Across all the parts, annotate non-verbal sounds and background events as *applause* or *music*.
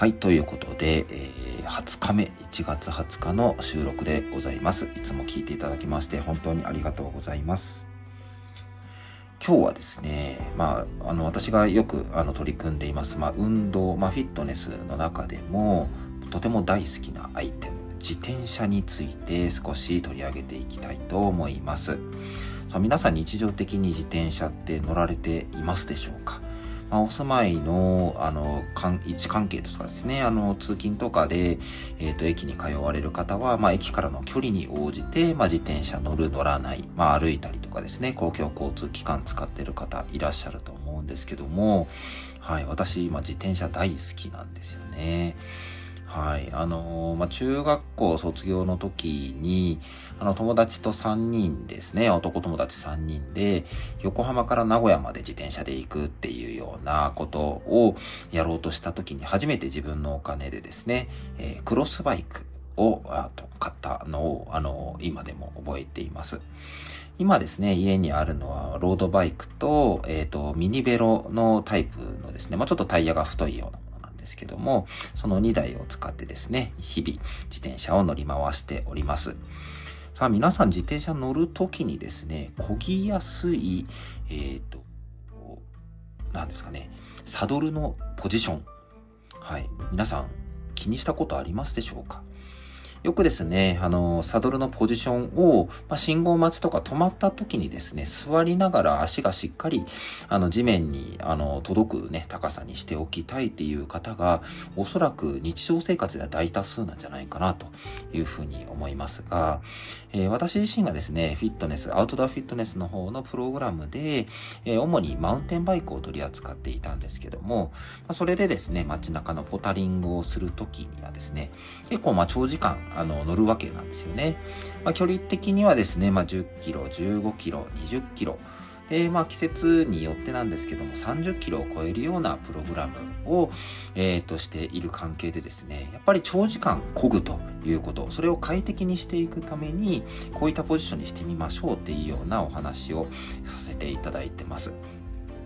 はい、ということで、えー、20日目、1月20日の収録でございます。いつも聞いていただきまして本当にありがとうございます。今日はですね、まあ、あの、私がよくあの取り組んでいます、まあ、運動、まあ、フィットネスの中でも、とても大好きなアイテム、自転車について少し取り上げていきたいと思います。さあ皆さん日常的に自転車って乗られていますでしょうか？まあ、お住まいの、あの、位置関係とかですね、あの、通勤とかで、えっ、ー、と、駅に通われる方は、まあ、駅からの距離に応じて、まあ、自転車乗る、乗らない、まあ、歩いたりとかですね、公共交通機関使ってる方いらっしゃると思うんですけども、はい、私、今、自転車大好きなんですよね。はい。あのー、まあ、中学校卒業の時に、あの、友達と3人ですね、男友達3人で、横浜から名古屋まで自転車で行くっていうようなことをやろうとした時に、初めて自分のお金でですね、えー、クロスバイクを、あと、買ったのを、あのー、今でも覚えています。今ですね、家にあるのはロードバイクと、えっ、と、ミニベロのタイプのですね、まあ、ちょっとタイヤが太いようなですけども、その2台を使ってですね、日々自転車を乗り回しております。さあ皆さん自転車乗るときにですね、漕ぎやすい、えっ、ー、と、何ですかね、サドルのポジション。はい。皆さん気にしたことありますでしょうか？よくですね、あの、サドルのポジションを、まあ、信号待ちとか止まった時にですね、座りながら足がしっかり、あの、地面に、あの、届くね、高さにしておきたいっていう方が、おそらく日常生活では大多数なんじゃないかなというふうに思いますが、えー、私自身がですね、フィットネス、アウトドアフィットネスの方のプログラムで、えー、主にマウンテンバイクを取り扱っていたんですけども、まあ、それでですね、街中のポタリングをするときにはですね、結構まあ長時間、あの、乗るわけなんですよね。まあ、距離的にはですね、まあ、10キロ、15キロ、20キロ、で、まあ季節によってなんですけども、30キロを超えるようなプログラムを、えー、としている関係でですね、やっぱり長時間漕ぐということ、それを快適にしていくために、こういったポジションにしてみましょうっていうようなお話をさせていただいてます。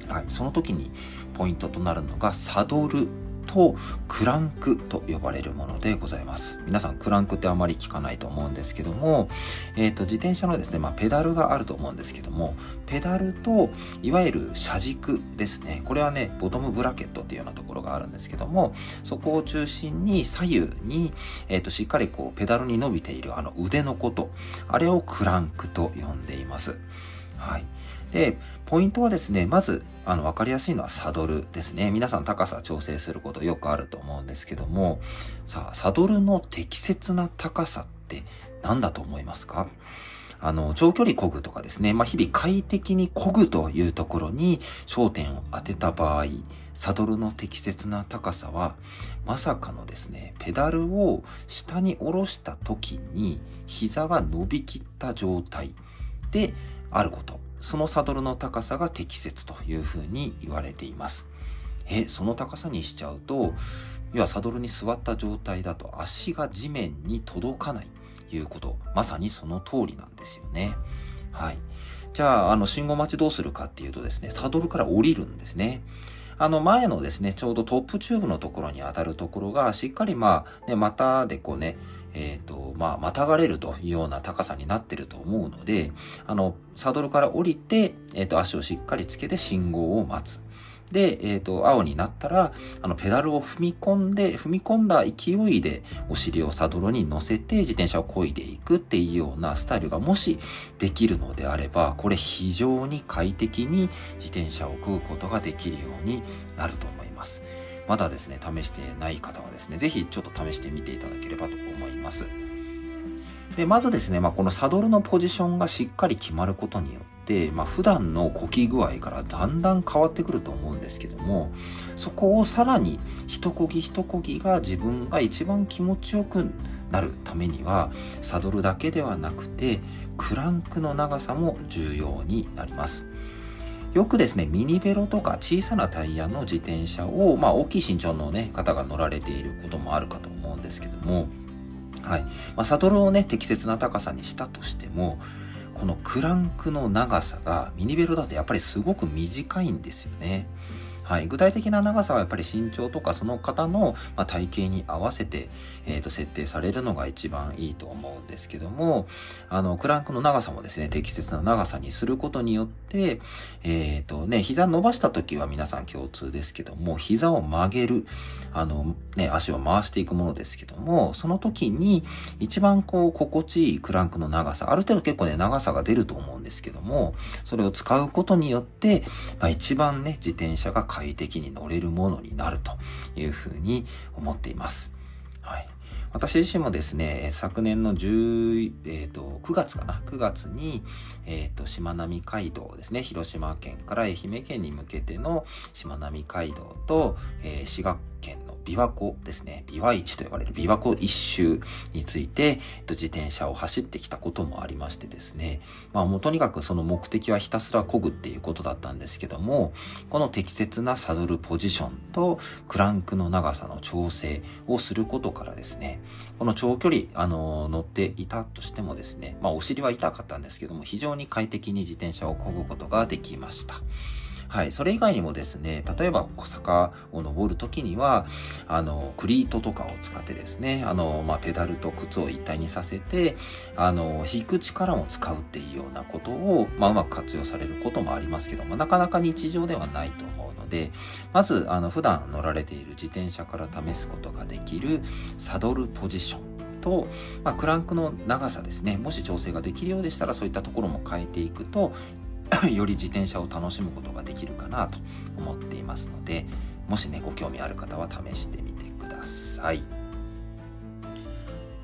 はい、その時にポイントとなるのがサドルとクランクと呼ばれるものでございます。皆さんクランクってあまり聞かないと思うんですけども、えっ、ー、と自転車のですね、まあペダルがあると思うんですけども、ペダルといわゆる車軸ですね。これはね、ボトムブラケットっていうようなところがあるんですけども、そこを中心に左右に、えっ、ー、としっかりこうペダルに伸びているあの腕のこと、あれをクランクと呼んでいます。はい。で、ポイントはですね、まず、あの、わかりやすいのはサドルですね。皆さん高さ調整することよくあると思うんですけども、さあ、サドルの適切な高さって何だと思いますか？あの、長距離漕ぐとかですね、まあ、日々快適に漕ぐというところに焦点を当てた場合、サドルの適切な高さは、まさかのですね、ペダルを下に下ろした時に膝が伸びきった状態であること。そのサドルの高さが適切というふうに言われています。え、その高さにしちゃうと、要はサドルに座った状態だと足が地面に届かないということ。まさにその通りなんですよね。はい。じゃあ、あの、信号待ちどうするかっていうとですね、サドルから降りるんですね。あの前のですね、ちょうどトップチューブのところに当たるところが、しっかりまあ、ね、股でこうね、えっ、ー、と、まあ、またがれるというような高さになってると思うので、あの、サドルから降りて、えっ、ー、と、足をしっかりつけて信号を待つ。で、えっ、ー、と、青になったら、あの、ペダルを踏み込んで、踏み込んだ勢いで、お尻をサドルに乗せて、自転車を漕いでいくっていうようなスタイルがもしできるのであれば、これ非常に快適に自転車を漕ぐことができるようになると思います。まだですね、試してない方はですね、ぜひちょっと試してみていただければと思います。で、まずですね、まあ、このサドルのポジションがしっかり決まることによって、まあ、普段の呼吸具合からだんだん変わってくると思うんですけども、そこをさらに一こぎ一こぎが自分が一番気持ちよくなるためにはサドルだけではなくてクランクの長さも重要になります。よくですねミニベロとか小さなタイヤの自転車を、まあ、大きい身長の、ね、方が乗られていることもあるかと思うんですけども、はいまあ、サドルをね適切な高さにしたとしてもこのクランクの長さがミニベロだとやっぱりすごく短いんですよね。はい、具体的な長さはやっぱり身長とかその方の、ま体型に合わせて、えー、と設定されるのが一番いいと思うんですけども、あの、クランクの長さもですね、適切な長さにすることによって、えっ、ー、とね、膝伸ばした時は皆さん共通ですけども、膝を曲げる、あの、ね、足を回していくものですけども、その時に一番こう、心地いいクランクの長さ、ある程度結構ね、長さが出ると思うんですけども、それを使うことによって、まあ、一番ね、自転車が快適に乗れるものになるというふうに思っています。はい。私自身もですね、昨年の10、えーと、9月かな、9月に、えーと、しまなみ海道ですね、広島県から愛媛県に向けてのしまなみ海道と、えー、滋賀県琵琶湖ですね。琵琶市と呼ばれる琵琶湖一周について、えっと自転車を走ってきたこともありましてですね。まあもうとにかくその目的はひたすら漕ぐっていうことだったんですけども、この適切なサドルポジションとクランクの長さの調整をすることからですね、この長距離、あの、乗っていたとしてもですね、まあお尻は痛かったんですけども、非常に快適に自転車を漕ぐことができました。はい。それ以外にもですね、例えば小坂を登るときには、あの、クリートとかを使ってですね、あの、まあ、ペダルと靴を一体にさせて、あの、引く力も使うっていうようなことを、まあ、うまく活用されることもありますけども、なかなか日常ではないと思うので、まず、あの、普段乗られている自転車から試すことができるサドルポジションと、まあ、クランクの長さですねもし調整ができるようでしたらそういったところも変えていくと *laughs* より自転車を楽しむことができるかなと思っていますのでもしねご興味ある方は試してみてください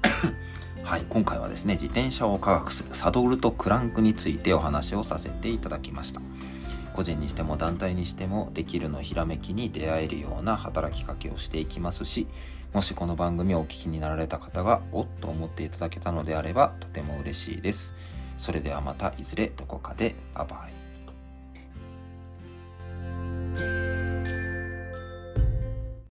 *coughs* はい今回はですね自転車を科学するサドルとクランクについてお話をさせていただきました個人にしても団体にしてもできるのひらめきに出会えるような働きかけをしていきますしもしこの番組をお聞きになられた方がおっと思っていただけたのであればとても嬉しいです。それではまたいずれどこかでバイバイ。